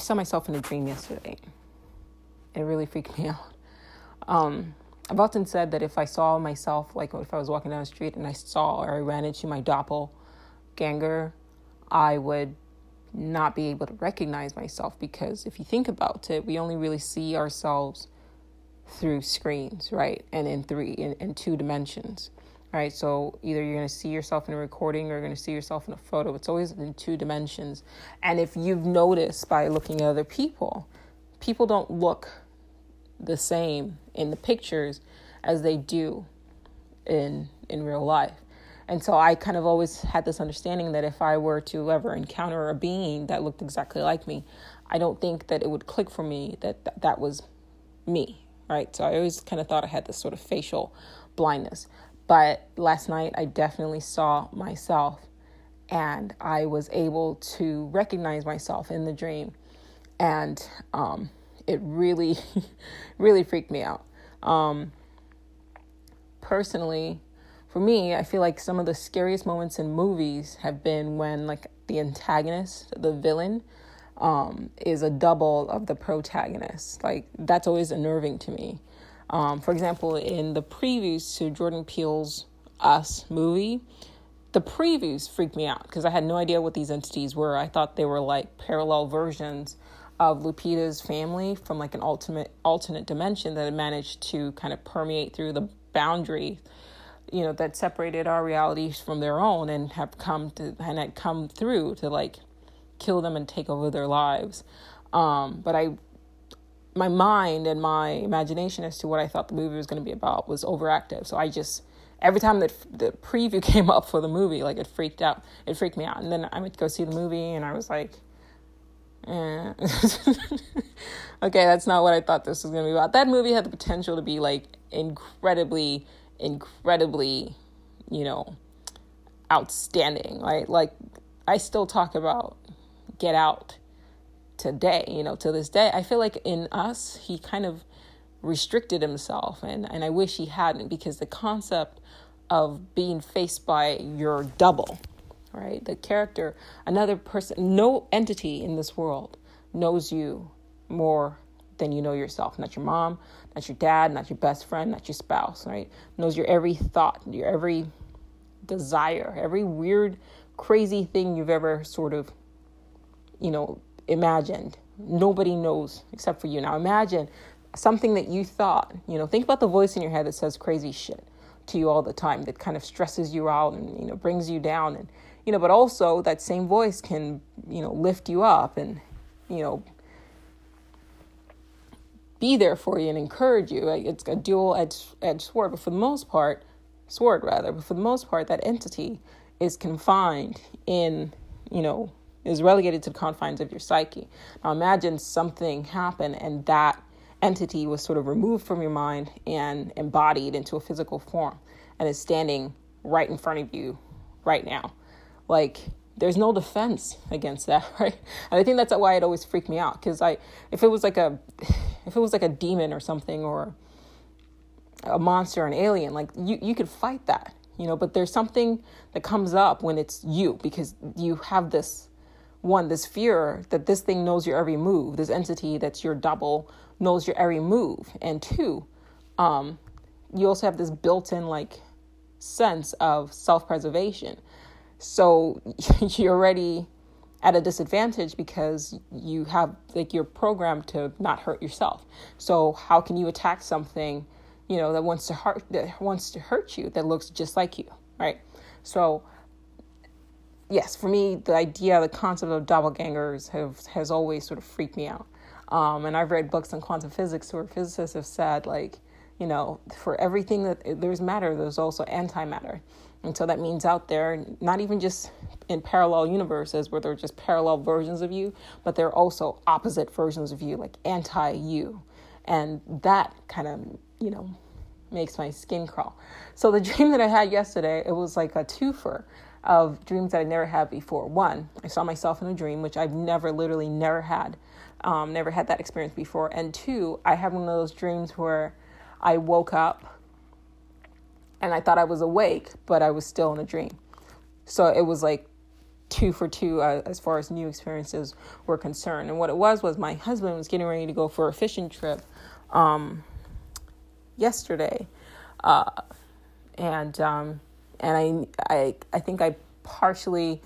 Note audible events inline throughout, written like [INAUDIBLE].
saw myself in a dream yesterday. It really freaked me [LAUGHS] out. Um, I've often said that if I saw myself, like if I was walking down the street and I saw or I ran into my doppelganger, I would not be able to recognize myself because if you think about it, we only really see ourselves through screens, right? And in three, in, in two dimensions, right? So either you're going to see yourself in a recording or you're going to see yourself in a photo. It's always in two dimensions. And if you've noticed by looking at other people, people don't look the same in the pictures as they do in in real life. And so I kind of always had this understanding that if I were to ever encounter a being that looked exactly like me, I don't think that it would click for me that th- that was me, right? So I always kind of thought I had this sort of facial blindness. But last night I definitely saw myself and I was able to recognize myself in the dream. And um, it really, [LAUGHS] really freaked me out. Um, personally, for me, I feel like some of the scariest moments in movies have been when like the antagonist, the villain, um, is a double of the protagonist. Like that's always unnerving to me. Um, for example, in the previews to Jordan Peele's Us movie, the previews freaked me out because I had no idea what these entities were. I thought they were like parallel versions of Lupita's family from like an ultimate alternate dimension that had managed to kind of permeate through the boundary you know that separated our realities from their own and have come to and had come through to like kill them and take over their lives um, but i my mind and my imagination as to what i thought the movie was going to be about was overactive so i just every time that the preview [LAUGHS] came up for the movie like it freaked out it freaked me out and then i went to go see the movie and i was like eh. [LAUGHS] okay that's not what i thought this was going to be about that movie had the potential to be like incredibly incredibly, you know, outstanding, right? Like I still talk about Get Out today, you know, to this day. I feel like in us, he kind of restricted himself and, and I wish he hadn't because the concept of being faced by your double, right? The character, another person, no entity in this world knows you more than you know yourself. Not your mom, not your dad, not your best friend, not your spouse, right? Knows your every thought, your every desire, every weird, crazy thing you've ever sort of, you know, imagined. Nobody knows except for you. Now imagine something that you thought, you know, think about the voice in your head that says crazy shit to you all the time that kind of stresses you out and, you know, brings you down and, you know, but also that same voice can, you know, lift you up and, you know, be there for you and encourage you. It's a dual edged sword, but for the most part, sword rather, but for the most part, that entity is confined in, you know, is relegated to the confines of your psyche. Now imagine something happened and that entity was sort of removed from your mind and embodied into a physical form and is standing right in front of you right now. Like there's no defense against that, [LAUGHS] right? And I think that's why it always freaked me out because I, if it was like a, [SIGHS] if it was like a demon or something or a monster, an alien, like you you could fight that, you know. But there's something that comes up when it's you because you have this one, this fear that this thing knows your every move, this entity that's your double knows your every move, and two, um, you also have this built-in like sense of self-preservation so [LAUGHS] you're already at a disadvantage because you have like you're programmed to not hurt yourself. So how can you attack something, you know, that wants to hurt that wants to hurt you that looks just like you, right? So yes, for me, the idea, the concept of doppelgangers have has always sort of freaked me out. Um, and I've read books on quantum physics where physicists have said like, you know, for everything that there's matter, there's also antimatter. And so that means out there, not even just in parallel universes where they're just parallel versions of you, but they're also opposite versions of you, like anti you. And that kind of, you know, makes my skin crawl. So the [LAUGHS] dream that I had yesterday, it was like a twofer of dreams that I never had before. One, I saw myself in a dream, which I've never, literally never had, um, never had that experience before. And two, I had one of those dreams where I woke up and I thought I was awake, but I was still in a dream. So it was like two for two uh, as far as new experiences were concerned. And what it was was my husband was getting ready to go for a fishing trip um, yesterday, uh, and um, and I, I I think I partially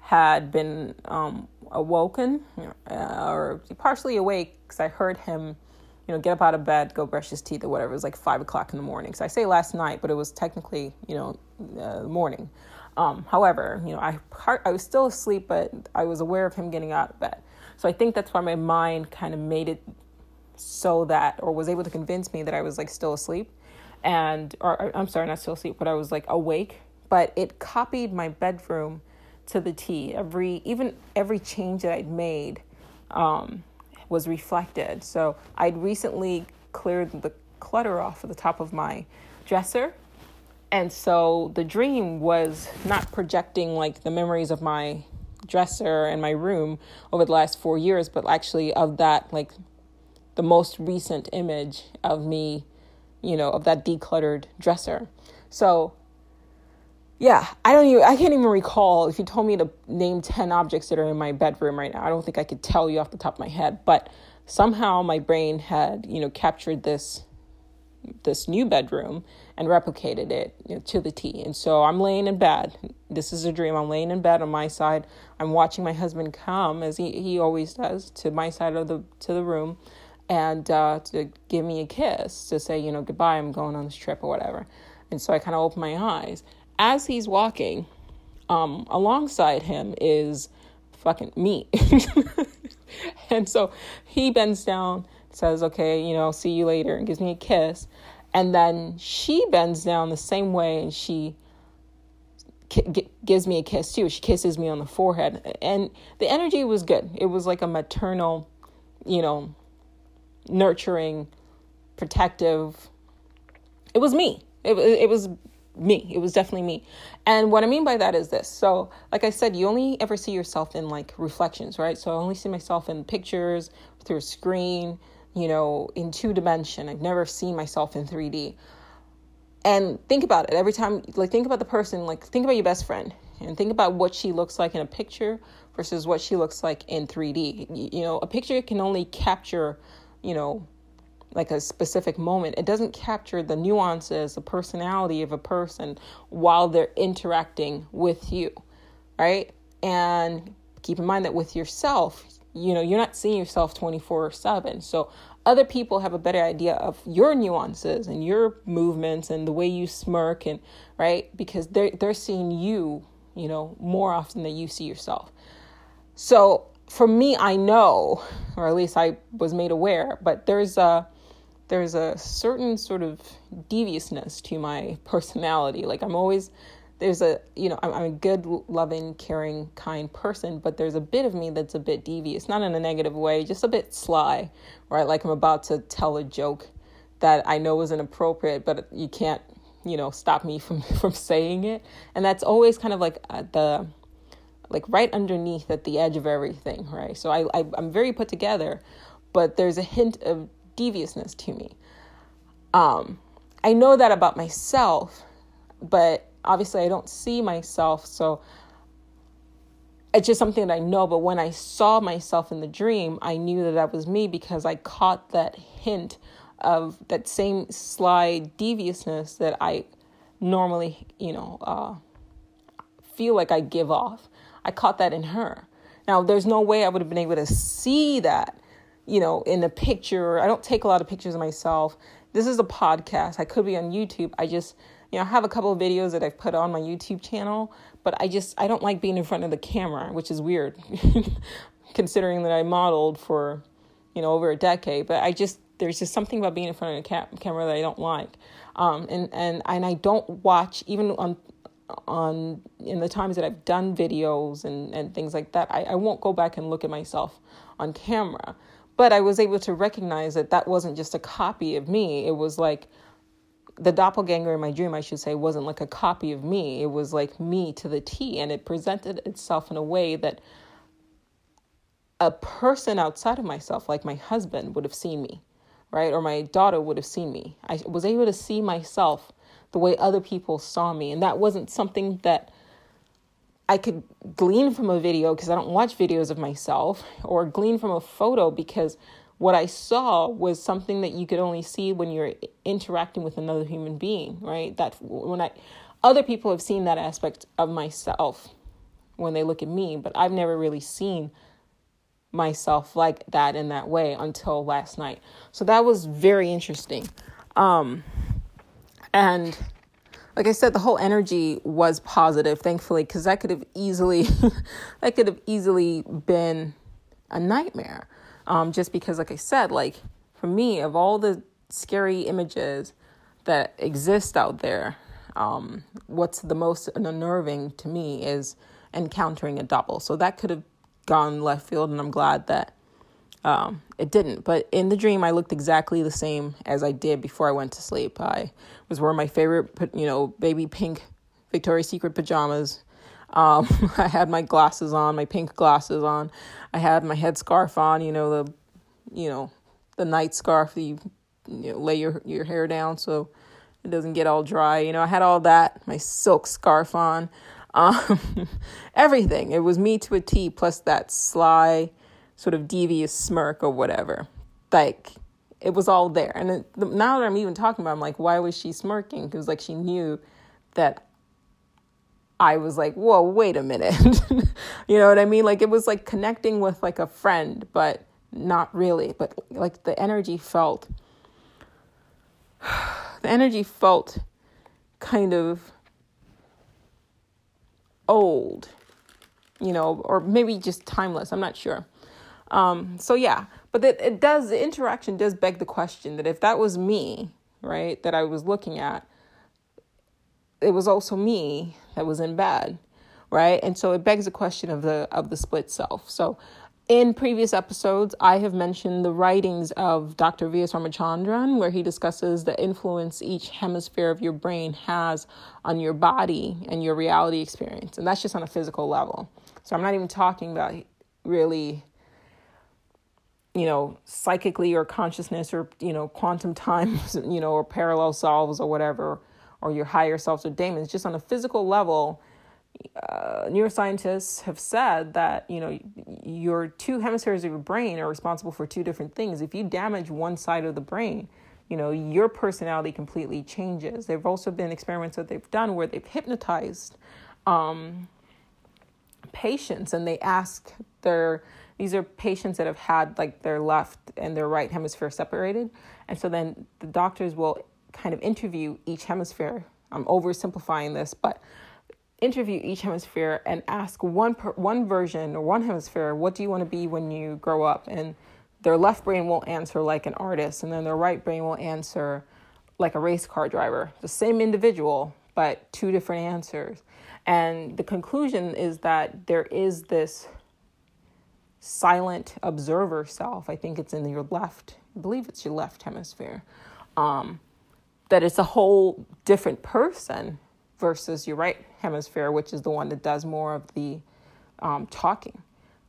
had been um, awoken uh, or partially awake because I heard him, you know, get up out of bed, go brush his teeth or whatever. It was like five o'clock in the morning. So I say last night, but it was technically, you know, uh, morning. Um, however, you know, I I was still asleep, but I was aware of him getting out of bed. So I think that's why my mind kind of made it so that, or was able to convince me that I was like still asleep, and or I'm sorry, not still asleep, but I was like awake. But it copied my bedroom to the T. Every even every change that I'd made um, was reflected. So I'd recently cleared the clutter off of the top of my dresser. And so the dream was not projecting like the memories of my dresser and my room over the last four years, but actually of that, like the most recent image of me, you know, of that decluttered dresser. So yeah, I don't even I can't even recall if you told me to name 10 objects that are in my bedroom right now. I don't think I could tell you off the top of my head, but somehow my brain had, you know, captured this this new bedroom and replicated it you know, to the T. And so I'm laying in bed. This is a dream. I'm laying in bed on my side. I'm watching my husband come as he, he always does to my side of the to the room and uh, to give me a kiss to say, you know, goodbye, I'm going on this trip or whatever. And so I kind of open my eyes as he's walking, um, alongside him is fucking me. [LAUGHS] and so he bends down, says, okay, you know, see you later, and gives me a kiss. And then she bends down the same way and she gives me a kiss too. She kisses me on the forehead. And the energy was good. It was like a maternal, you know, nurturing, protective. It was me. It, it was me. It was definitely me. And what I mean by that is this. So, like I said, you only ever see yourself in like reflections, right? So I only see myself in pictures through a screen, you know, in two dimension. I've never seen myself in 3D. And think about it. Every time like think about the person, like think about your best friend and think about what she looks like in a picture versus what she looks like in 3D. You know, a picture can only capture, you know, like a specific moment. It doesn't capture the nuances, the personality of a person while they're interacting with you, right? And keep in mind that with yourself, you know, you're not seeing yourself 24 7. So other people have a better idea of your nuances and your movements and the way you smirk and right because they're they're seeing you, you know, more often than you see yourself. So for me, I know, or at least I was made aware, but there's a there's a certain sort of deviousness to my personality. Like I'm always there's a you know I'm, I'm, a good loving caring kind person but there's a bit of me that's a bit devious. Not in a negative way just a bit sly right? Like i'm about to tell a joke that i know is inappropriate but you can't you know stop me from [LAUGHS] from saying it. And that's always kind of like at the like right underneath at the edge of everything right so i, I i'm very put together but there's a hint of deviousness to me. Um, I know that about myself, but obviously I don't see myself. So it's just something that I know. But when I saw myself in the dream, I knew that that was me because I caught that hint of that same sly deviousness that I normally, you know, uh, feel like I give off. I caught that in her. Now, there's no way I would have been able to see that you know, in a picture. I don't take a lot of pictures of myself. This is a podcast. I could be on YouTube. I just, you know, I have a couple of videos that I've put on my YouTube channel, but I just, I don't like being in front of the camera, which is weird [LAUGHS] considering that I modeled for, you know, over a decade. But I just, there's just something about being in front of a ca- camera that I don't like. Um, and, and, and I don't watch, even on, on in the times that I've done videos and, and things like that, I, I won't go back and look at myself on camera but I was able to recognize that that wasn't just a copy of me. It was like the doppelganger in my dream, I should say, wasn't like a copy of me. It was like me to the T, and it presented itself in a way that a person outside of myself, like my husband, would have seen me, right? Or my daughter would have seen me. I was able to see myself the way other people saw me. And that wasn't something that I could glean from a video because I don't watch videos of myself, or glean from a photo because what I saw was something that you could only see when you're interacting with another human being, right? That when I, other people have seen that aspect of myself when they look at me, but I've never really seen myself like that in that way until last night. So that was very interesting. Um, and like I said, the whole energy was positive, thankfully, because that could have easily, [LAUGHS] that could have easily been a nightmare. Um, just because, like I said, like for me, of all the scary images that exist out there, um, what's the most unnerving to me is encountering a double. So that could have gone left field, and I'm glad that um, it didn't. But in the dream, I looked exactly the same as I did before I went to sleep. I was wearing my favorite, you know, baby pink Victoria's Secret pajamas. Um, [LAUGHS] I had my glasses on, my pink glasses on. I had my headscarf on, you know, the, you know, the night scarf that you, you know, lay your your hair down so it doesn't get all dry. You know, I had all that, my silk scarf on, [LAUGHS] um, everything. It was me to a T, plus that sly, sort of devious smirk or whatever. Like, it was all there. And it, now that I'm even talking about, it, I'm like, why was she smirking? Because like she knew that I was like, whoa, wait a minute. [LAUGHS] you know what I mean? Like it was like connecting with like a friend, but not really. But like the energy felt [SIGHS] the energy felt kind of old, you know, or maybe just timeless. I'm not sure. Um, so yeah, but it, it does, the interaction does beg the question that if that was me, right, that I was looking at, it was also me that was in bed, right? And so it begs the question of the of the split self. So in previous episodes, I have mentioned the writings of Dr. V.S. Ramachandran, where he discusses the influence each hemisphere of your brain has on your body and your reality experience. And that's just on a physical level. So I'm not even talking about really, you know, psychically or consciousness or, you know, quantum times, [LAUGHS] you know, or parallel selves or whatever, or your higher selves or daemons. Just on a physical level, uh, neuroscientists have said that you know your two hemispheres of your brain are responsible for two different things. If you damage one side of the brain, you know your personality completely changes. There've also been experiments that they've done where they've hypnotized um, patients and they ask their these are patients that have had like their left and their right hemisphere separated, and so then the doctors will kind of interview each hemisphere. I'm oversimplifying this, but interview each hemisphere and ask one per, one version or one hemisphere, what do you want to be when you grow up? And their left brain will answer like an artist, and then their right brain will answer like a race car driver. The same individual, but two different answers. And the conclusion is that there is this silent observer self. I think it's in your left, I believe it's your left hemisphere. Um, that it's a whole different person versus your right hemisphere, which is the one that does more of the um, talking.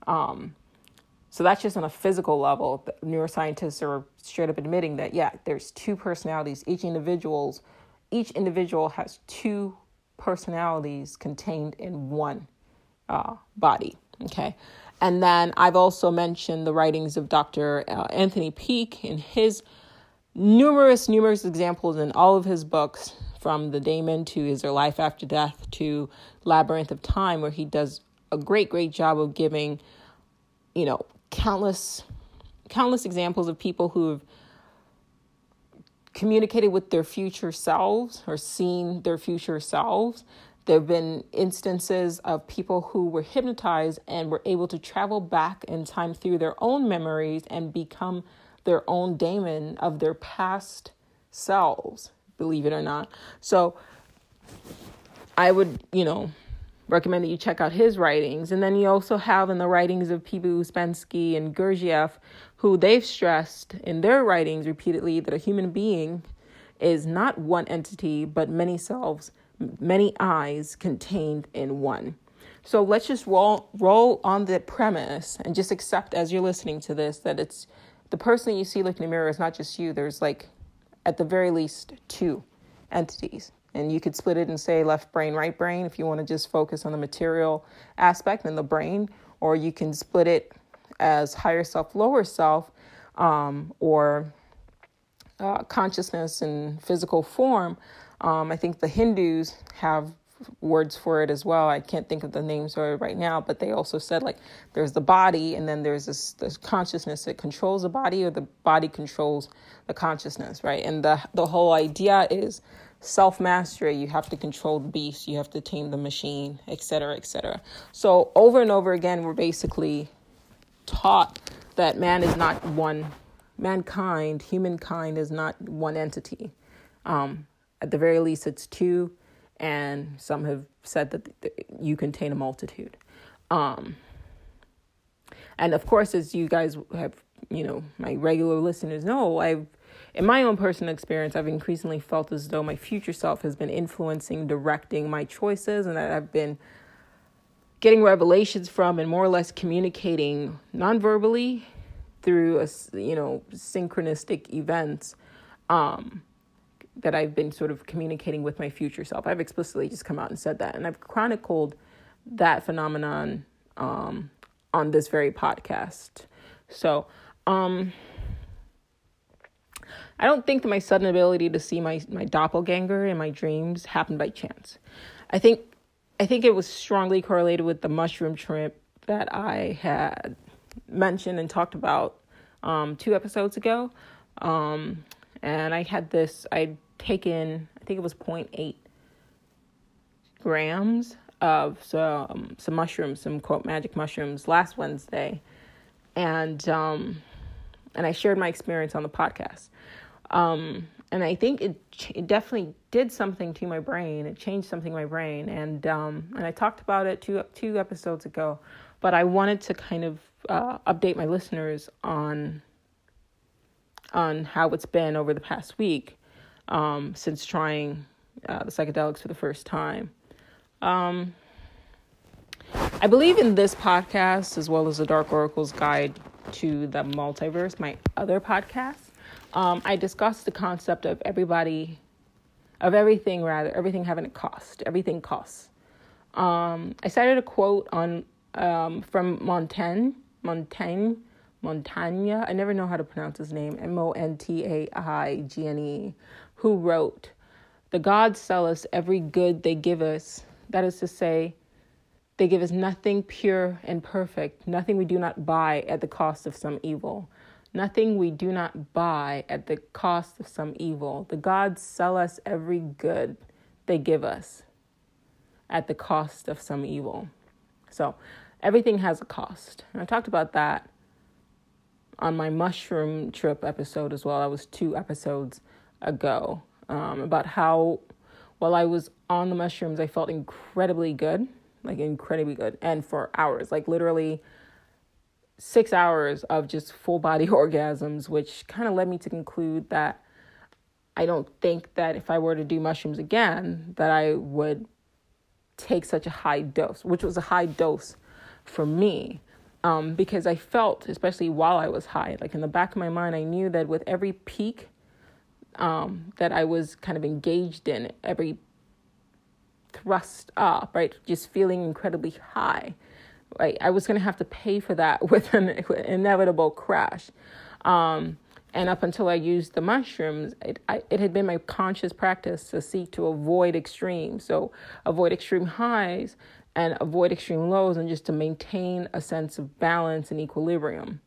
Um, so that's just on a physical level. The neuroscientists are straight up admitting that yeah, there's two personalities. Each individual's each individual has two personalities contained in one uh, body. Okay. And then I've also mentioned the writings of Dr. Uh, Anthony Peake in his numerous, numerous examples in all of his books from the daemon to is there life after death to labyrinth of time where he does a great great job of giving you know countless countless examples of people who have communicated with their future selves or seen their future selves there have been instances of people who were hypnotized and were able to travel back in time through their own memories and become their own daemon of their past selves believe it or not. So I would, you know, recommend that you check out his writings. And then you also have in the writings of P.D. Ouspensky and Gurdjieff, who they've stressed in their writings repeatedly that a human being is not one entity, but many selves, many eyes contained in one. So let's just roll roll on the premise and just accept as you're listening to this that it's the person you see looking in the mirror is not just you. There's like at the very least two entities And you could split it and say left brain, right brain if you want to just focus on the material aspect and the brain, or you can split it as higher self, lower self, um, or uh, consciousness and physical form. Um, I think the Hindus have words for it as well. I can't think of the names right now, but they also said like there's the body and then there's this, this consciousness that controls the body or the body controls the consciousness, right? And the the whole idea is self mastery. You have to control the beast, you have to tame the machine, etc., etc. So over and over again, we're basically taught that man is not one mankind, humankind is not one entity. Um, at the very least, it's two and some have said that you contain a multitude. Um, and of course, as you guys have, you know, my regular listeners know, I've, in my own personal experience, I've increasingly felt as though my future self has been influencing, directing my choices, and that I've been getting revelations from and more or less communicating non-verbally through a, you know synchronistic events um, that I've been sort of communicating with my future self. I've explicitly just come out and said that, and I've chronicled that phenomenon um, on this very podcast. So, um, I don't think that my sudden ability to see my my doppelganger in my dreams happened by chance. I think I think it was strongly correlated with the mushroom trip that I had mentioned and talked about um, two episodes ago. Um, and I had this, I'd taken, I think it was 0.8 grams of some, some mushrooms, some quote magic mushrooms last Wednesday. And, um, and I shared my experience on the podcast. Um, and I think it, it definitely did something to my brain. It changed something in my brain. And, um, and I talked about it two, two episodes ago, but I wanted to kind of, uh, update my listeners on on how it's been over the past week um, since trying uh, the psychedelics for the first time. Um, I believe in this podcast as well as the Dark Oracle's Guide to the Multiverse, my other podcast. Um, I discussed the concept of everybody, of everything rather, everything having a cost. Everything costs. Um, I cited a quote on um, from Montaigne, Montaigne, Montaigne, I never know how to pronounce his name, M O N T A I G N E, who wrote, The gods sell us every good they give us. That is to say, they give us nothing pure and perfect, nothing we do not buy at the cost of some evil. Nothing we do not buy at the cost of some evil. The gods sell us every good they give us at the cost of some evil. So, everything has a cost. And I talked about that on my mushroom trip episode as well. That was two episodes ago um, about how while I was on the mushrooms, I felt incredibly good, like incredibly good, and for hours, like literally six hours of just full body [LAUGHS] orgasms, which kind of led me to conclude that I don't think that if I were to do mushrooms again, that I would take such a high dose, which was a high dose for me um, because I felt, especially while I was high, like in the back of my mind, I knew that with every peak um, that I was kind of engaged in, every thrust up, right, just feeling incredibly high, right, I was going to have to pay for that [LAUGHS] with an inevitable crash. Um, and up until I used the mushrooms, it, I, it had been my conscious practice to seek to avoid extremes. So, avoid extreme highs and avoid extreme lows and just to maintain a sense of balance and equilibrium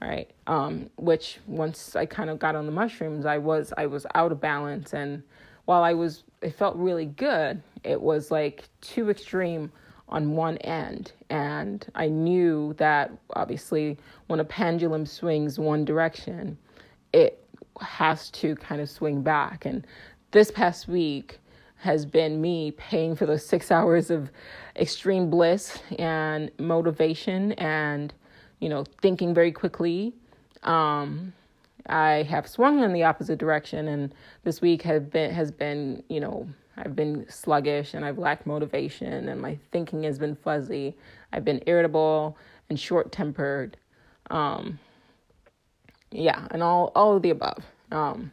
right? Um, which once i kind of got on the mushrooms i was i was out of balance. And while i was it felt really good it was like too extreme on one end. And i knew that obviously when a pendulum swings one direction it has to kind of swing back. And this past week has been me paying for those six hours of extreme bliss and motivation and, you know, thinking very quickly. Um, I have swung in the opposite direction, and this week have been has been, you know, I've been sluggish and I've lacked motivation, and my thinking has been fuzzy. I've been irritable and short tempered. Um, yeah, and all all of the above. Um,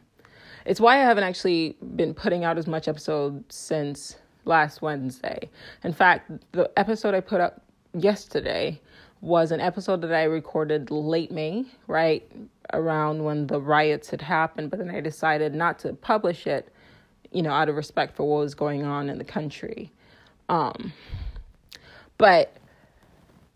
it's why I haven't actually been putting out as much episodes since last Wednesday. In fact, the episode I put up yesterday was an episode that I recorded late May, right around when the riots had happened, but then I decided not to publish it, you know, out of respect for what was going on in the country. Um, but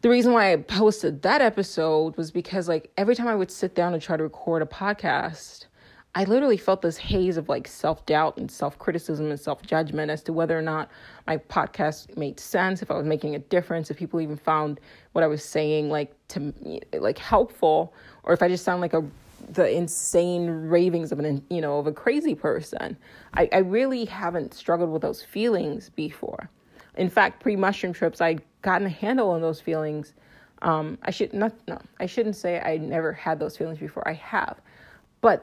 the reason why I posted that episode was because like every time I would sit down and try to record a podcast, I literally felt this haze of like self doubt and self criticism and self judgment as to whether or not my podcast made sense, if I was making a difference, if people even found what I was saying like to like helpful, or if I just sound like a the insane ravings of an you know of a crazy person. I, I really haven't struggled with those feelings before. In fact, pre mushroom trips, I'd gotten a handle on those feelings. Um, I should not no, I shouldn't say I never had those feelings before. I have, but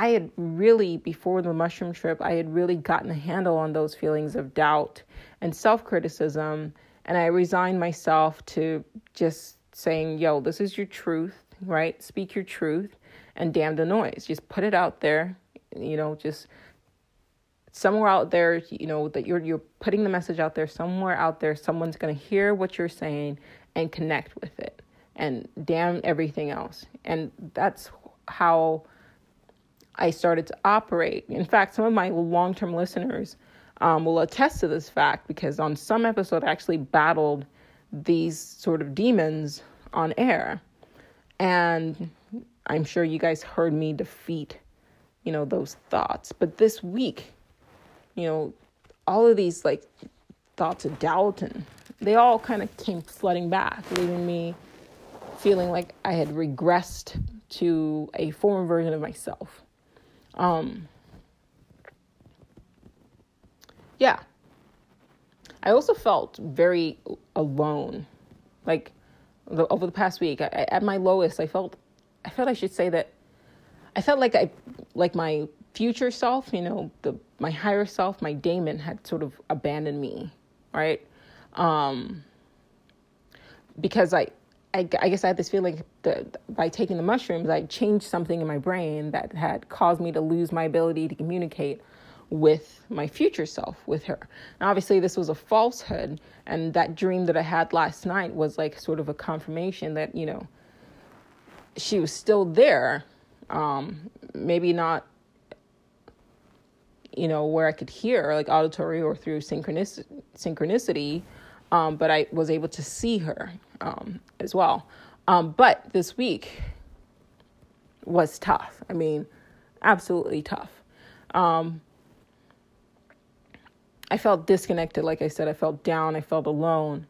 I had really, before the mushroom trip, I had really gotten a handle on those feelings of doubt and self criticism. And I resigned myself to just saying, yo, this is your truth, right? Speak your truth and damn the noise. Just put it out there, you know, just somewhere out there, you know, that you're you're putting the message out there, somewhere out there, someone's gonna hear what you're saying and connect with it. And damn everything else. And that's how I started to operate. In fact, some of my long term listeners um, will attest to this fact because on some episode, I actually battled these sort of demons on air. And I'm sure you guys heard me defeat, you know, those thoughts. But this week, you know, all of these like thoughts of doubt and they all kind of came flooding back, leaving me feeling like I had regressed to a former version of myself. Um, yeah. I also felt very alone. Like the, over the past week, I, at my lowest, I felt, I felt I should say that, I felt like I, like my future self, you know, the my higher self, my daemon, had sort of abandoned me, right? Um, because I, I, I guess I had this feeling that by taking the mushrooms, I changed something in my brain that had caused me to lose my ability to communicate with my future self, with her. And obviously, this was a falsehood. And that dream that I had last night was like sort of a confirmation that, you know, she was still there. Um, maybe not, you know, where I could hear, like auditory or through synchronicity, um, but I was able to see her um, as well. Um, but this week was tough. I mean, absolutely tough. Um, I felt disconnected, like I said. I felt down. I felt alone.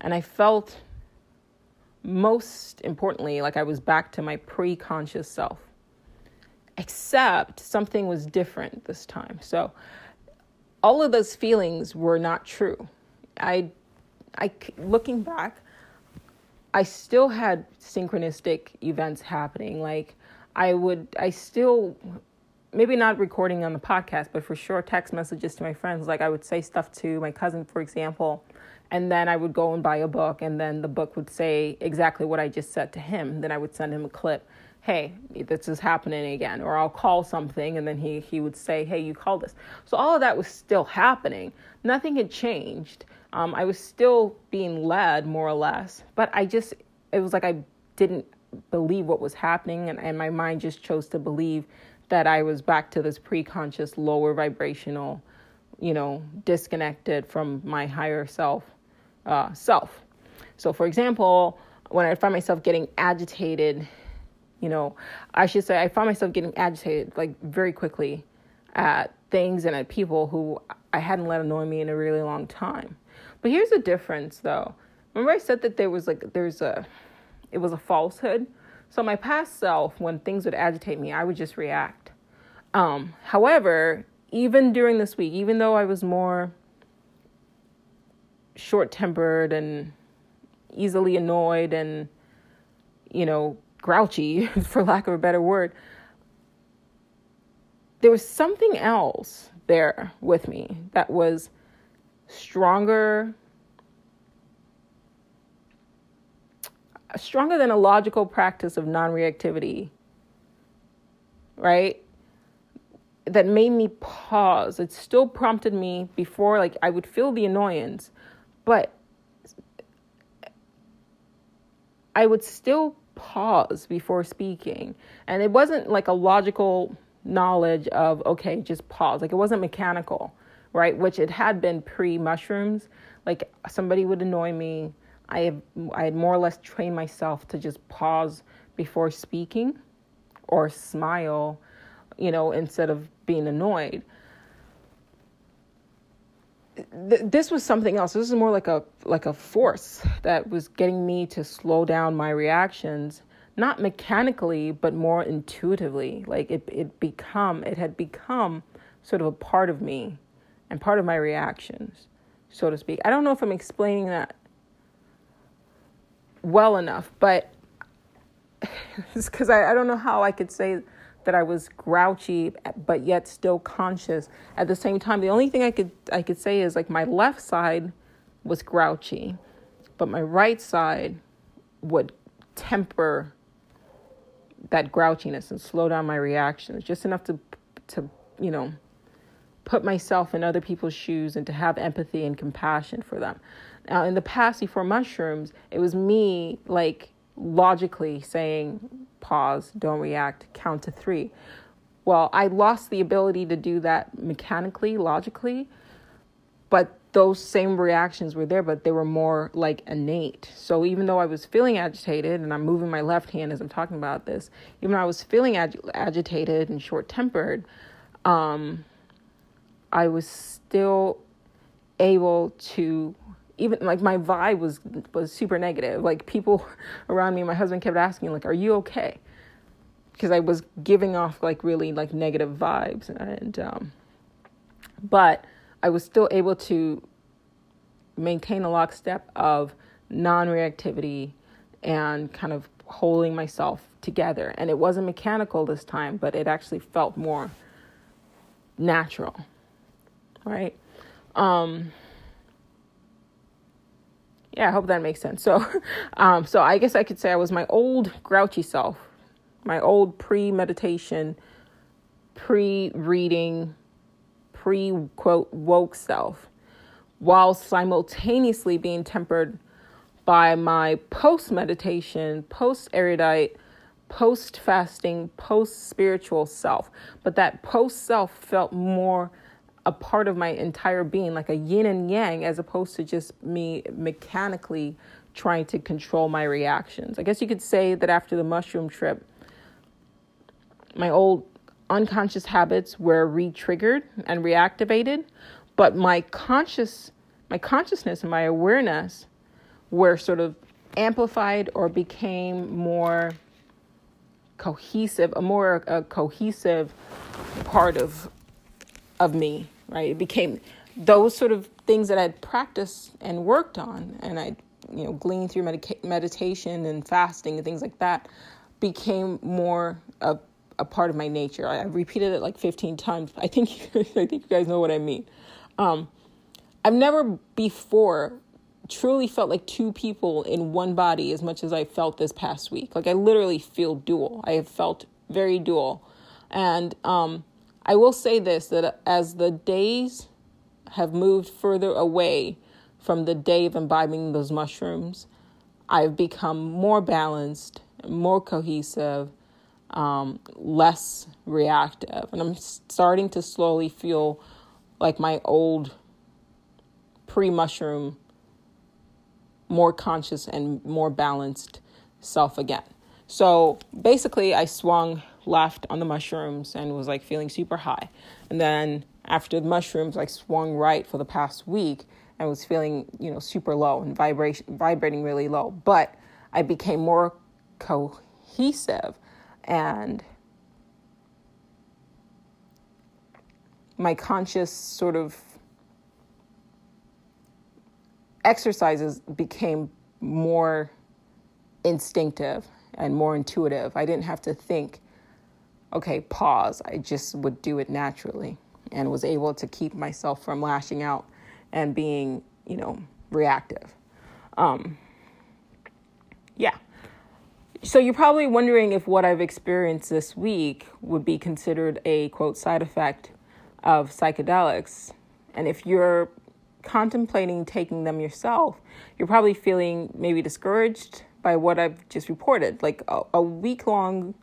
And I felt, most importantly, like I was back to my pre conscious self. Except something was different this time. So all of those feelings were not true. I, I looking back, I still had synchronistic events happening. Like I would, I still, maybe not recording on the podcast, but for sure text messages to my friends. Like I would say stuff to my cousin, for example, and then I would go and buy a book, and then the book would say exactly what I just said to him. Then I would send him a clip. Hey, this is happening again, or I'll call something, and then he he would say, Hey, you called this. So all of that was still happening. Nothing had changed. Um, I was still being led more or less, but I just, it was like I didn't believe what was happening, and, and my mind just chose to believe that I was back to this pre conscious, lower vibrational, you know, disconnected from my higher self. Uh, self. So, for example, when I find myself getting agitated, you know, I should say I find myself getting agitated like very quickly at things and at people who I hadn't let annoy me in a really long time. But here's the difference though. Remember I said that there was like there's a it was a falsehood. So my past self, when things would agitate me, I would just react. Um, however, even during this week, even though I was more short tempered and easily annoyed and, you know, grouchy, [LAUGHS] for lack of a better word, there was something else there with me that was stronger stronger than a logical practice of non-reactivity right that made me pause. It still prompted me before, like, I would feel the annoyance, but I would still pause before speaking. And it wasn't like a logical knowledge of, okay, just pause. Like, it wasn't mechanical, right? Which it had been pre mushrooms. Like, somebody would annoy me. I, have, I had more or less trained myself to just pause before speaking or smile, you know, instead of being annoyed. this was something else. This is more like a like a force that was getting me to slow down my reactions, not mechanically, but more intuitively. Like it it become it had become sort of a part of me and part of my reactions, so to speak. I don't know if I'm explaining that well enough, but [LAUGHS] it's because I, I don't know how I could say that I was grouchy but yet still conscious at the same time. The only thing I could I could say is like my left side was grouchy, but my right side would temper that grouchiness and slow down my reactions just enough to to you know put myself in other people's shoes and to have empathy and compassion for them. Now in the past before mushrooms, it was me like logically saying pause, don't react, count to three. Well, I lost the ability to do that mechanically, logically, but those same reactions were there, but they were more like innate. So even though I was feeling agitated, and I'm moving my left hand as I'm talking about this, even though I was feeling ag- agitated and short tempered, um, I was still able to even like my vibe was was super negative. Like people [LAUGHS] around me, my husband kept asking, like, "Are you okay?" Because I was giving off like really like negative vibes, and um, but I was still able to maintain a lockstep of non-reactivity and kind of holding myself together. And it wasn't mechanical this time, but it actually felt more natural, right? Um, yeah, I hope that makes sense. So, [LAUGHS] um, so I guess I could say I was my old grouchy self, my old pre-meditation, pre-reading, pre-quote woke self, while simultaneously being tempered by my post-meditation, post-erudite, post-fasting, post-spiritual self. But that post-self felt more a part of my entire being, like a yin and yang, as opposed to just me mechanically trying to control my reactions. I guess you could say that after the mushroom trip, my old unconscious habits were re-triggered and reactivated, but my conscious my consciousness and my awareness were sort of amplified or became more cohesive, a more a cohesive part of of me, right? It became those sort of things that I'd practiced and worked on, and I, you know, gleaned through medica- meditation and fasting and things like that, became more a, a part of my nature. I, I repeated it like 15 times. I think [LAUGHS] I think you guys know what I mean. Um, I've never before truly felt like two people in one body as much as I felt this past week. Like I literally feel dual. I have felt very dual, and um, I will say this that as the days have moved further away from the day of imbibing those mushrooms, I've become more balanced, more cohesive, um, less reactive. And I'm starting to slowly feel like my old pre mushroom, more conscious and more balanced self again. So basically, I swung left on the mushrooms and was like feeling super high. And then after the mushrooms, like swung right for the past week and was feeling, you know, super low and vibration vibrating really low. But I became more cohesive and my conscious sort of exercises became more instinctive and more intuitive. I didn't have to think okay, pause. I just would do it naturally and was able to keep myself from lashing out and being, you know, reactive. Um, yeah. so you're probably wondering if what I've experienced this week would be considered a quote side effect of psychedelics. And if you're contemplating taking them yourself, you're probably feeling maybe discouraged by what I've just reported, like a, a week long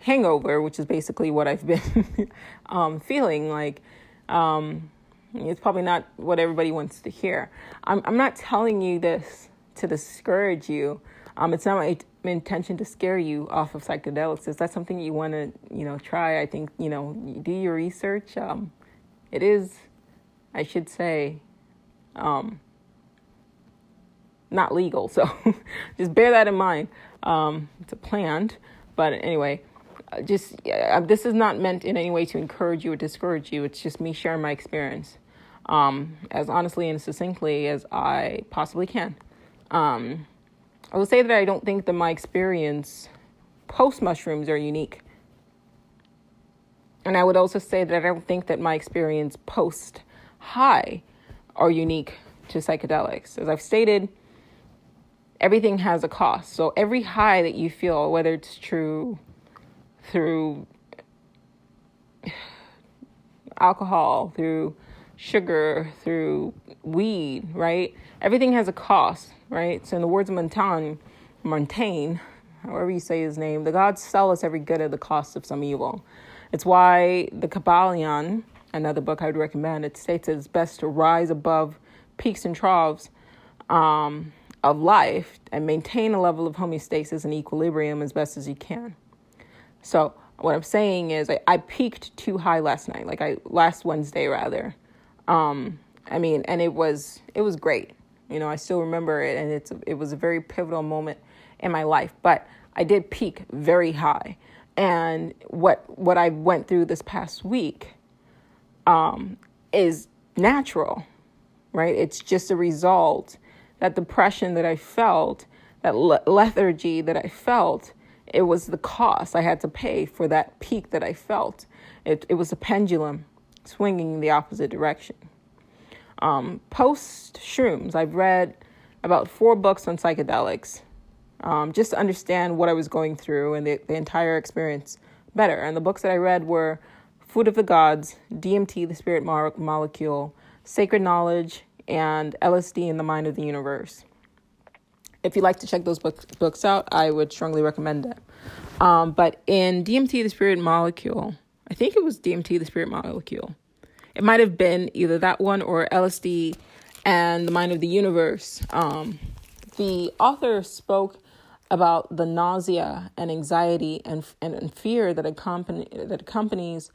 hangover, which is basically what I've been [LAUGHS] um, feeling like. Um, it's probably not what everybody wants to hear. I'm, I'm not telling you this to discourage you. Um, it's not my, intention to scare you off of psychedelics. Is that something you want to, you know, try? I think, you know, do your research. Um, it is, I should say, um, not legal. So [LAUGHS] just bear that in mind. Um, it's a planned, but anyway, just uh, this is not meant in any way to encourage you or discourage you. It's just me sharing my experience um, as honestly and succinctly as I possibly can. Um, I will say that I don't think that my experience post mushrooms are unique. And I would also say that I don't think that my experience post high are unique to psychedelics. As I've stated, everything has a cost. So every high that you feel, whether it's true through alcohol, through sugar, through weed, right? Everything has a cost, right? So in the words of Montaigne, Montaigne, however you say his name, the gods sell us every good at the cost of some evil. It's why the Kybalion, another book I would recommend, it states it's best to rise above peaks and troughs um, of life and maintain a level of homeostasis and equilibrium as best as you can. So what I'm saying is I, I peaked too high last night, like I last Wednesday rather. Um, I mean, and it was it was great. You know, I still remember it, and it's it was a very pivotal moment in my life. But I did peak very high, and what what I went through this past week um, is natural, right? It's just a result that depression that I felt, that lethargy that I felt, it was the cost I had to pay for that peak that I felt. It it was a pendulum swinging in the opposite direction. Um, Post shrooms, I've read about four books on psychedelics um, just to understand what I was going through and the, the entire experience better. And the books that I read were Food of the Gods, DMT, the Spirit Mo- Molecule, Sacred Knowledge, and LSD and the Mind of the Universe. If you'd like to check those books, books out, I would strongly recommend it. Um, but in DMT, the Spirit Molecule, I think it was DMT, the Spirit Molecule. It might have been either that one or LSD and the Mind of the Universe. Um, the author spoke about the nausea and anxiety and and, and fear that accompany that accompanies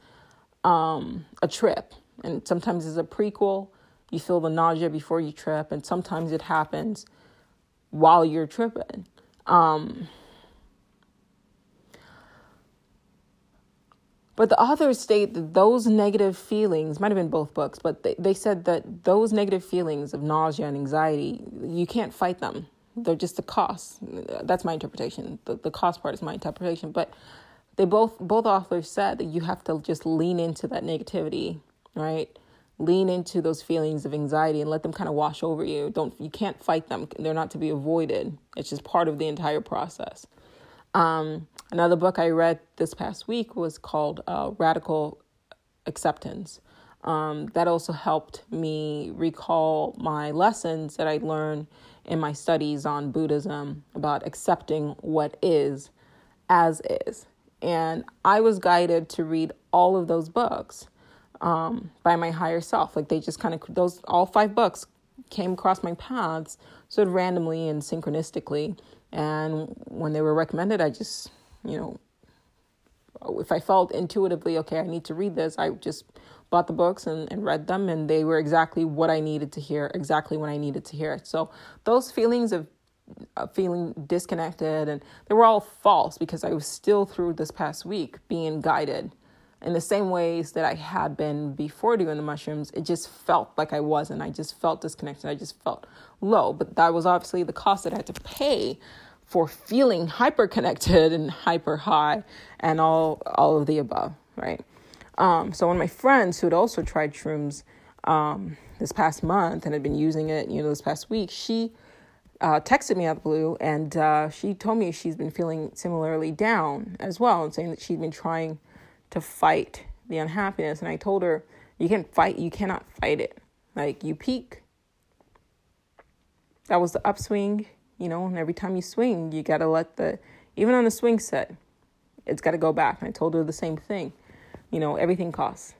um, a trip. And sometimes it's a prequel. You feel the nausea before you trip, and sometimes it happens while you're tripping. Um, But the authors state that those negative feelings might have been both books, but they, they said that those negative feelings of nausea and anxiety, you can't fight them. They're just the cost. That's my interpretation. The, the cost part is my interpretation. But they both both authors said that you have to just lean into that negativity, right? Lean into those feelings of anxiety and let them kind of wash over you. Don't you can't fight them. They're not to be avoided. It's just part of the entire process. Um, Another book I read this past week was called uh, Radical Acceptance. Um, that also helped me recall my lessons that I learned in my studies on Buddhism about accepting what is as is. And I was guided to read all of those books um, by my higher self. Like they just kind of, those, all five books came across my paths sort of randomly and synchronistically. And when they were recommended, I just you know, if I felt intuitively, okay, I need to read this, I just bought the books and, and read them, and they were exactly what I needed to hear, exactly when I needed to hear it. So those feelings of feeling disconnected, and they were all false because I was still through this past week being guided in the same ways that I had been before doing the mushrooms. It just felt like I wasn't. I just felt disconnected. I just felt low. But that was obviously the cost that I had to pay for feeling hyper connected and hyper high and all all of the above, right? Um, so one of my friends who had also tried shrooms um, this past month and had been using it, you know, this past week, she uh, texted me out of the blue and uh, she told me she's been feeling similarly down as well and saying that she'd been trying to fight the unhappiness. And I told her, you can fight, you cannot fight it. Like you peak. That was the upswing, you know, and every time you swing, you got to let the, even on the swing set, it's got to go back. And I told her the same thing. You know, everything costs.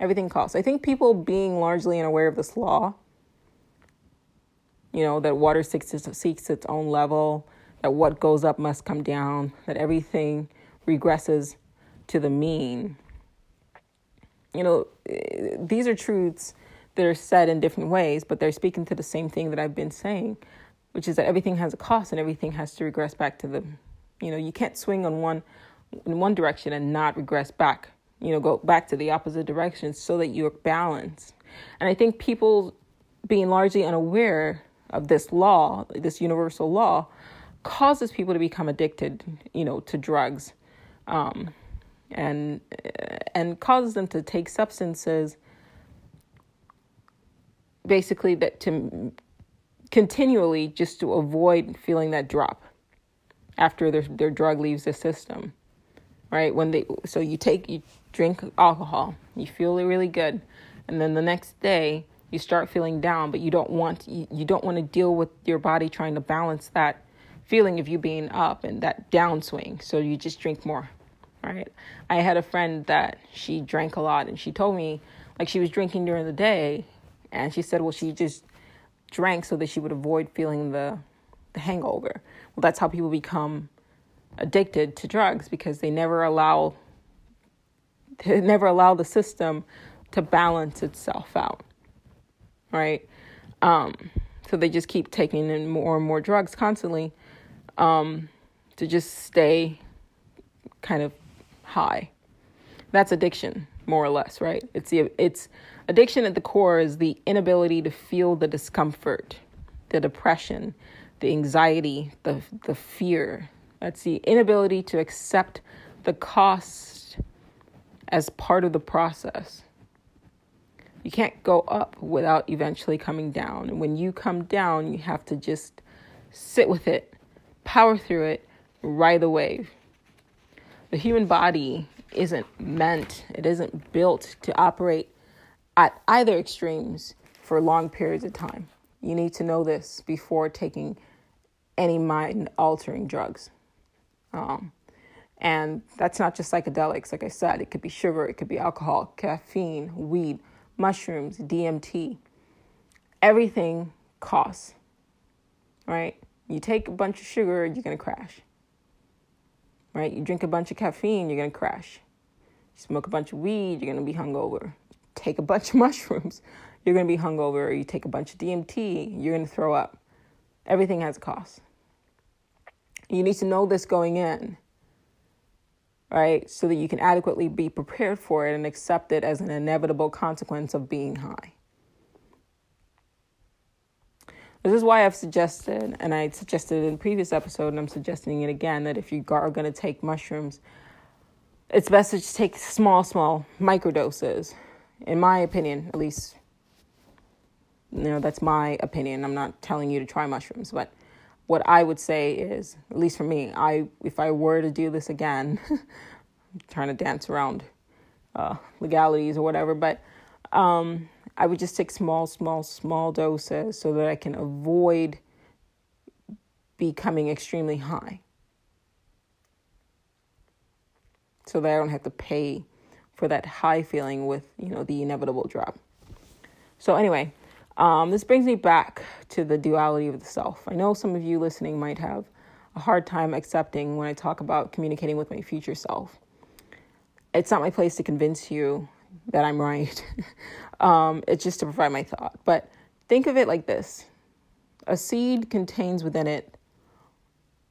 Everything costs. I think people being largely unaware of this law you know, that water seeks, seeks its own level, that what goes up must come down, that everything regresses to the mean. You know, these are truths that are said in different ways, but they're speaking to the same thing that I've been saying, which is that everything has a cost and everything has to regress back to the, you know, you can't swing on one in one direction and not regress back, you know, go back to the opposite direction so that you're balanced. And I think people being largely unaware of this law, this universal law, causes people to become addicted, you know, to drugs, um, and and causes them to take substances, basically that to continually just to avoid feeling that drop after their their drug leaves the system, right? When they so you take you drink alcohol, you feel really good, and then the next day you start feeling down but you don't want you, you don't want to deal with your body trying to balance that feeling of you being up and that downswing so you just drink more right i had a friend that she drank a lot and she told me like she was drinking during the day and she said well she just drank so that she would avoid feeling the the hangover well that's how people become addicted to drugs because they never allow [LAUGHS] they never allow the system to balance itself out right? Um, so they just keep taking in more and more drugs constantly um, to just stay kind of high. That's addiction, more or less, right? It's the it's addiction at the core is the inability to feel the discomfort, the depression, the anxiety, the the fear. That's the inability to accept the cost as part of the process. You can't go up without eventually coming down. And when you come down, you have to just sit with it, power through it, ride the wave. The human body isn't meant, it isn't built to operate at either extremes for long periods of time. You need to know this before taking any mind altering drugs. Um, and that's not just psychedelics, like I said, it could be sugar, it could be alcohol, caffeine, weed, mushrooms, DMT. Everything costs, right? You take a bunch of sugar, you're to crash, right? You drink a bunch of caffeine, you're going to crash. You smoke a bunch of weed, you're going to be hungover. Take a bunch of [LAUGHS] mushrooms, you're going to be hungover. You take a bunch of DMT, you're going to throw up. Everything has a cost. You need to know this going in right? So that you can adequately be prepared for it and accept it as an inevitable consequence of being high. This is why I've suggested, and I suggested in a previous episode, and I'm suggesting it again, that if you are going to take mushrooms, it's best to just take small, small microdoses. In my opinion, at least, you know, that's my opinion. I'm not telling you to try mushrooms, but what I would say is, at least for me, I if I were to do this again, I'm [LAUGHS] trying to dance around uh, legalities or whatever, but um, I would just take small, small, small doses so that I can avoid becoming extremely high, so that I don't have to pay for that high feeling with you know the inevitable drop. So anyway, um, this brings me back to the duality of the self. I know some of you listening might have a hard time accepting when I talk about communicating with my future self. It's not my place to convince you that I'm right, [LAUGHS] um, it's just to provide my thought. But think of it like this a seed contains within it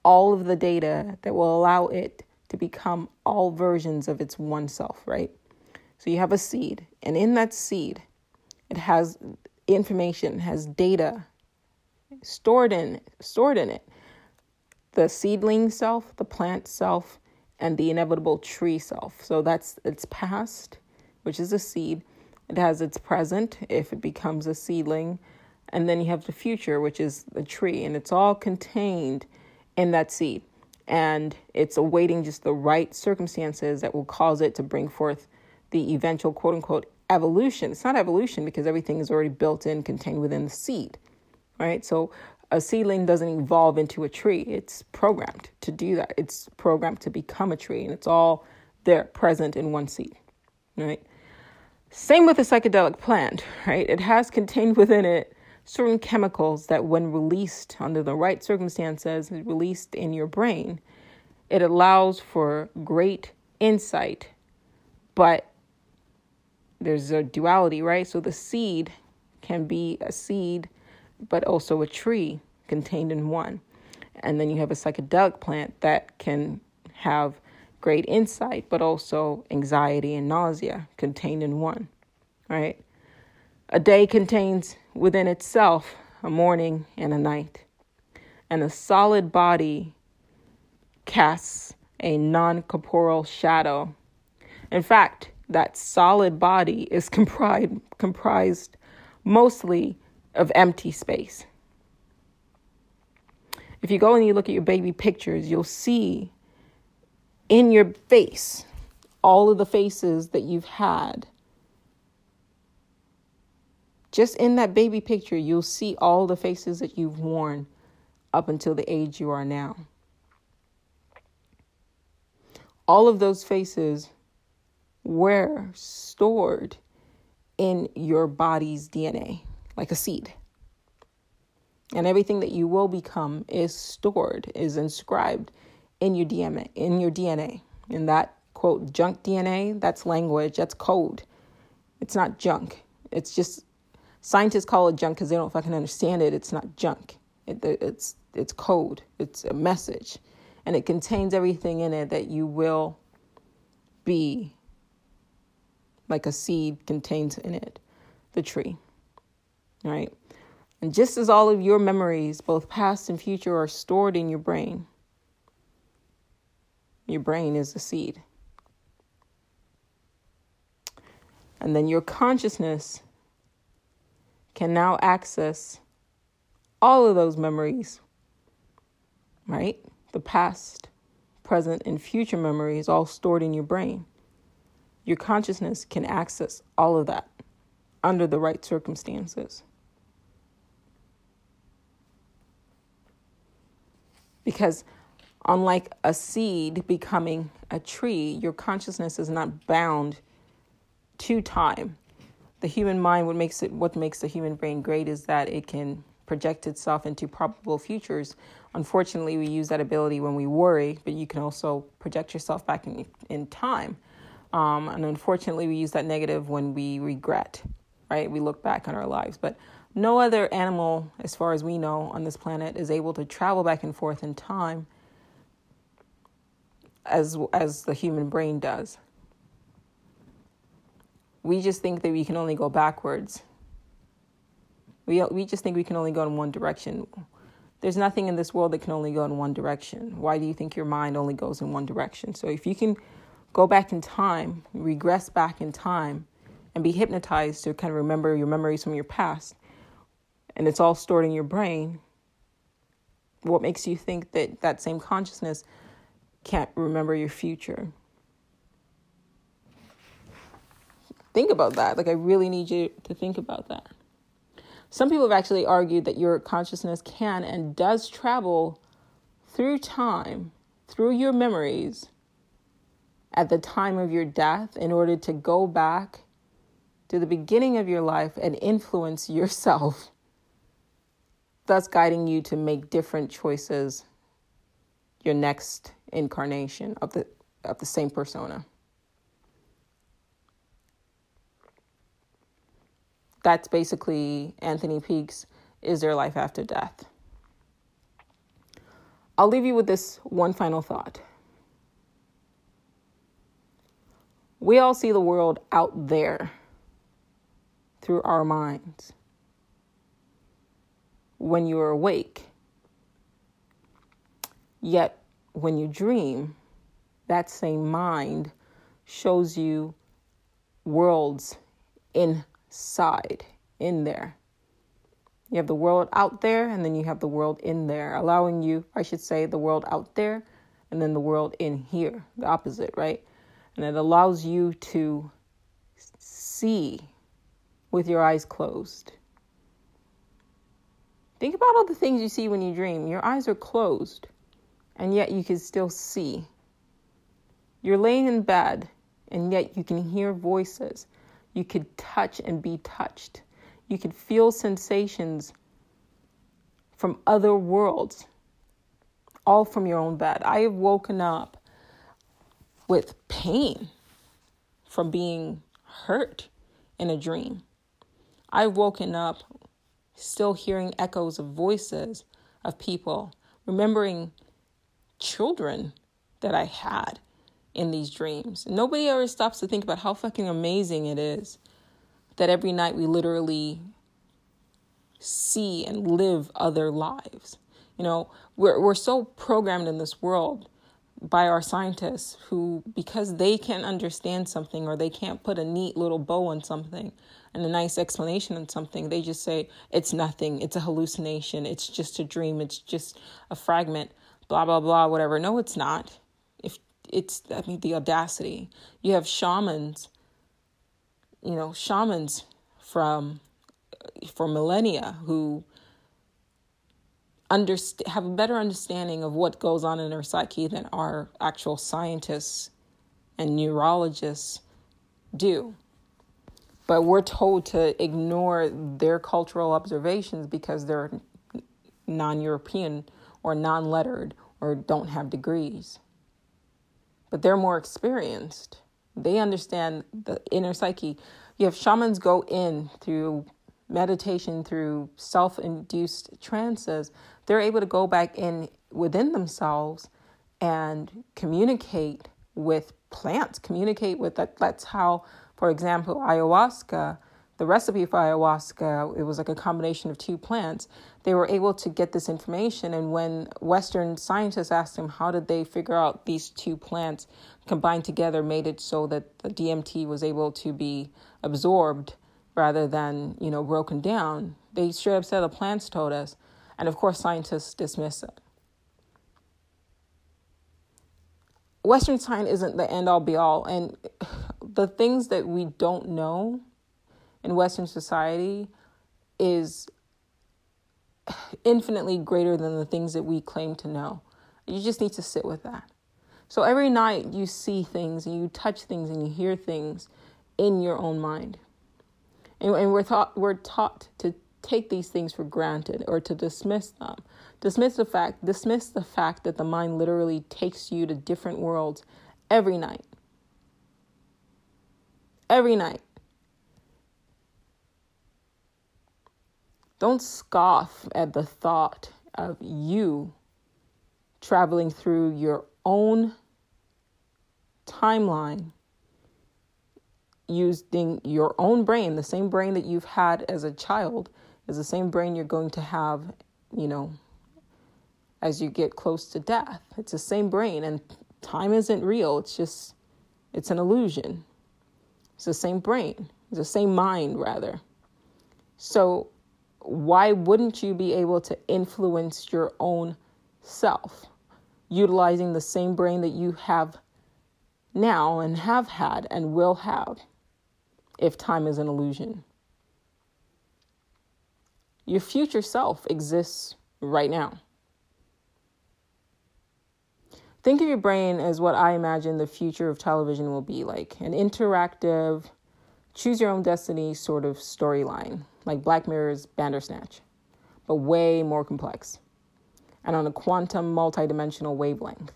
all of the data that will allow it to become all versions of its one self, right? So you have a seed, and in that seed, it has information, has data stored in stored in it. The seedling self, the plant self, and the inevitable tree self. So that's its past, which is a seed. It has its present if it becomes a seedling, And then you have the future, which is the tree, and it's all contained in that seed. And it's awaiting just the right circumstances that will cause it to bring forth the eventual quote unquote evolution. It's not evolution because everything is already built in, contained within the seed, right? So a seedling doesn't evolve into a tree. It's programmed to do that. It's programmed to become a tree, and it's all there present in one seed, right? Same with a psychedelic plant, right? It has contained within it certain chemicals that, when released under the right circumstances, released in your brain, it allows for great insight. But there's a duality, right? So the seed can be a seed, but also a tree contained in one. And then you have a psychedelic plant that can have great insight, but also anxiety and nausea contained in one, right? A day contains within itself a morning and a night, and a solid body casts a non corporeal shadow. In fact, that solid body is [LAUGHS] comprised, comprised mostly of empty space. If you go and you look at your baby pictures, you'll see in your face all of the faces that you've had. Just in that baby picture, you'll see all the faces that you've worn up until the age you are now. All of those faces were stored in your body's DNA, like a seed. And everything that you will become is stored, is inscribed in your DNA, in your DNA. And that quote junk DNA, that's language, that's code. It's not junk. It's just scientists call it junk because they don't fucking understand it. It's not junk. It, it's it's code. It's a message, and it contains everything in it that you will be. Like a seed contains in it, the tree. Right, and just as all of your memories, both past and future, are stored in your brain your brain is the seed. And then your consciousness can now access all of those memories, right? The past, present, and future memories all stored in your brain. Your consciousness can access all of that under the right circumstances. Because Unlike a seed becoming a tree, your consciousness is not bound to time. The human mind, what makes it, what makes the human brain great, is that it can project itself into probable futures. Unfortunately, we use that ability when we worry, but you can also project yourself back in, in time. Um, and unfortunately, we use that negative when we regret, right? We look back on our lives. But no other animal, as far as we know, on this planet is able to travel back and forth in time as as the human brain does. We just think that we can only go backwards. We we just think we can only go in one direction. There's nothing in this world that can only go in one direction. Why do you think your mind only goes in one direction? So if you can go back in time, regress back in time, and be hypnotized to kind of remember your memories from your past, and it's all stored in your brain, what makes you think that that same consciousness can't remember your future. Think about that. Like, I really need you to think about that. Some people have actually argued that your consciousness can and does travel through time, through your memories, at the time of your death in order to go back to the beginning of your life and influence [LAUGHS] yourself, thus guiding you to make different choices your next incarnation of the of the same persona. That's basically Anthony Peake's Is There Life After Death? I'll leave you with this one final thought. We all see the world out there through our minds. When you are awake, yet when you dream, that same mind shows you worlds inside, in there. You have the world out there, and then you have the world in there, allowing you, I should say, the world out there, and then the world in here, the opposite, right? And it allows you to see with your eyes closed. Think about all the things you see when you dream. Your eyes are closed, and yet you can still see. You're laying in bed, and yet you can hear voices. You could touch and be touched. You could feel sensations from other worlds, all from your own bed. I have woken up with pain from being hurt in a dream. I've woken up still hearing echoes of voices of people, remembering children that I had in these dreams. Nobody ever stops to think about how fucking amazing it is that every night we literally see and live other lives. You know, we're we're so programmed in this world by our scientists who because they can't understand something or they can't put a neat little bow on something and a nice explanation on something, they just say it's nothing, it's a hallucination, it's just a dream, it's just a fragment, blah blah blah, whatever. No, it's not. If it's I mean the audacity. You have shamans you know, shamans from for millennia who underst- have a better understanding of what goes on in our psyche than our actual scientists and neurologists do. But we're told to ignore their cultural observations because they're non European or non lettered or don't have degrees. But they're more experienced. They understand the inner psyche. You have shamans go in through meditation, through self induced trances. They're able to go back in within themselves and communicate with plants, communicate with that. That's how, for example, ayahuasca the recipe for ayahuasca, it was like a combination of two plants. They were able to get this information. And when Western scientists asked them how did they figure out these two plants combined together made it so that the DMT was able to be absorbed rather than, you know, broken down, they straight up said the plants told us. And of course, scientists dismiss it. Western science isn't the end all be all. And the things that we don't know in Western society is infinitely greater than the things that we claim to know. You just need to sit with that. So every night you see things and you touch things and you hear things in your own mind. And, and we're taught we're taught to take these things for granted or to dismiss them. Dismiss the fact dismiss the fact that the mind literally takes you to different worlds every night. Every night. Don't scoff at the thought of you traveling through your own timeline using your own brain, the same brain that you've had as a child, is the same brain you're going to have, you know, as you get close to death. It's the same brain, and time isn't real. It's just, it's an illusion. It's the same brain, it's the same mind, rather. So why wouldn't you be able to influence your own self utilizing the same brain that you have now and have had and will have if time is an illusion? Your future self exists right now. Think of your brain as what I imagine the future of television will be like an interactive, choose your own destiny sort of storyline like Black Mirror's Bandersnatch, but way more complex and on a quantum multidimensional wavelength.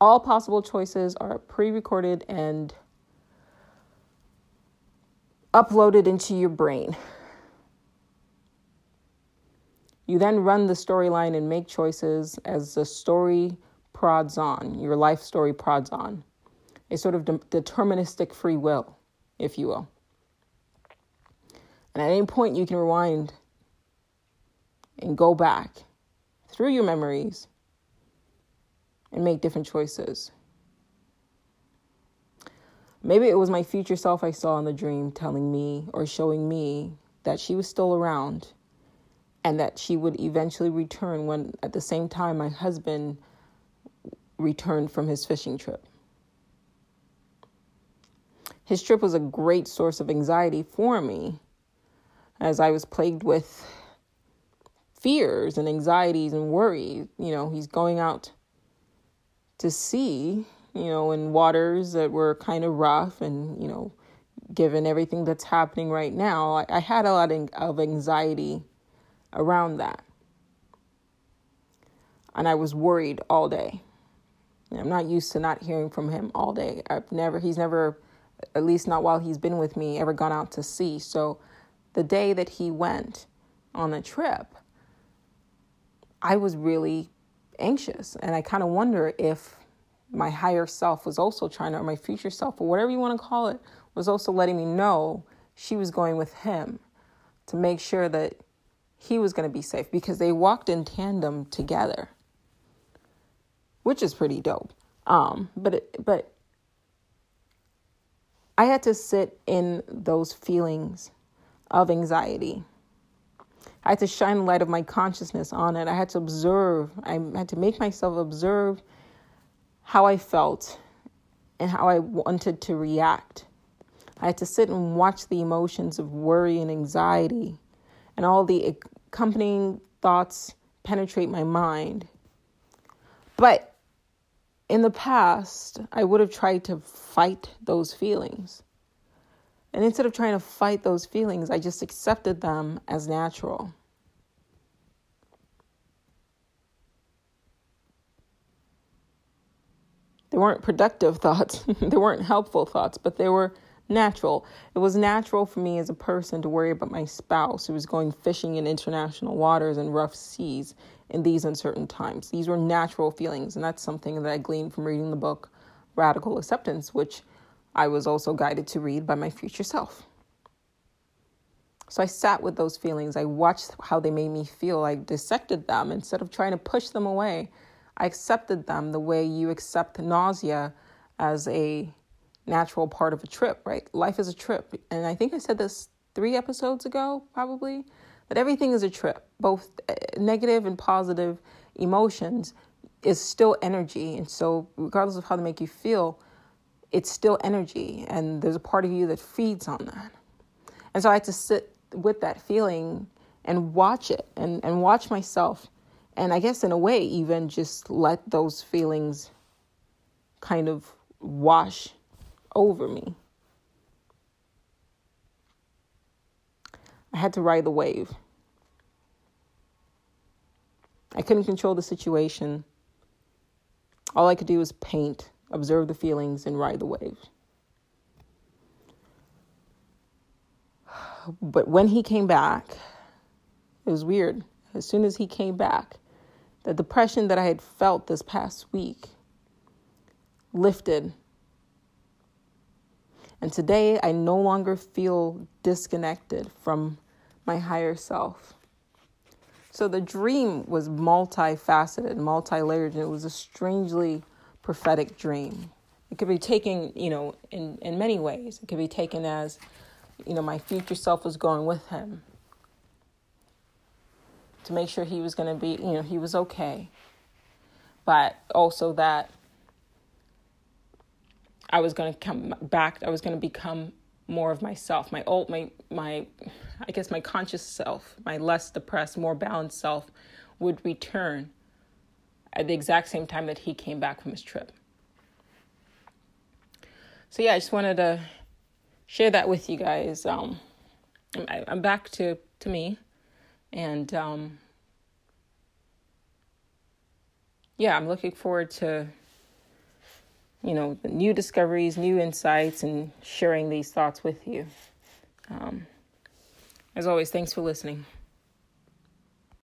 All possible choices are pre recorded and uploaded into your brain. You then run the storyline and make choices as the story prods on, your life story prods on. A sort of de- deterministic free will, if you will. And at any point, you can rewind and go back through your memories and make different choices. Maybe it was my future self I saw in the dream telling me or showing me that she was still around and that she would eventually return when at the same time my husband returned from his fishing trip. His trip was a great source of anxiety for me as I was plagued with fears and anxieties and worry. You know, he's going out to sea, you know, in waters that were kind of rough and, you know, given everything that's happening right now, I, I had a lot of anxiety around that. And I was worried all day. I'm not used to not hearing from him all day. I've never, he's never, at least not while he's been with me, ever gone out to sea. So the day that he went on the trip, I was really anxious. And I kind of wonder if my higher self was also trying to, or my future self, or whatever you want to call it, was also letting me know she was going with him to make sure that he was going to be safe because they walked in tandem together, which is pretty dope. Um, but it, but I had to sit in those feelings of anxiety. I had to shine the light of my consciousness on it. I had to observe. I had to make myself observe how I felt and how I wanted to react. I had to sit and watch the emotions of worry and anxiety and all the accompanying thoughts penetrate my mind. But in the past, I would have tried to fight those feelings. And instead of trying to fight those feelings, I just accepted them as natural. They weren't productive [LAUGHS] thoughts, they weren't helpful thoughts, but they were natural. It was natural for me as a person to worry about my spouse who was going fishing in international waters and rough seas in these uncertain times. These were natural feelings, and that's something that I gleaned from reading the book Radical Acceptance, which I was also guided to read by my future self. So I sat with those feelings. I watched how they made me feel. I dissected them instead of trying to push them away. I accepted them the way you accept nausea as a natural part of a trip, right? Life is a trip. And I think I said this three episodes ago, probably, that everything is a trip, both uh, negative and positive emotions is still energy. And so, regardless of how they make you feel, it's still energy. And there's a part of you that feeds on that. And so, I had to sit with that feeling and watch it and, and watch myself. And I guess, in a way, even just let those feelings kind of wash over me. I had to ride the wave. I couldn't control the situation. All I could do was paint, observe the feelings, and ride the wave. But when he came back, it was weird. As soon as he came back, the depression that I had felt this past week lifted and today I no longer feel disconnected from my higher self. So the dream was multifaceted, multi layered, and it was a strangely prophetic dream. It could be taken, you know, in, in many ways. It could be taken as, you know, my future self was going with him to make sure he was going to be, you know, he was okay. But also that I was going to come back. I was going to become more of myself, my old, my, my, I guess my conscious self, my less depressed, more balanced self would return at the exact same time that he came back from his trip. So yeah, I just wanted to share that with you guys. Um, I, am back to to me, and um, yeah, I'm looking forward to you know, new discoveries, new insights, and sharing these thoughts with you. Um, as always, thanks for listening.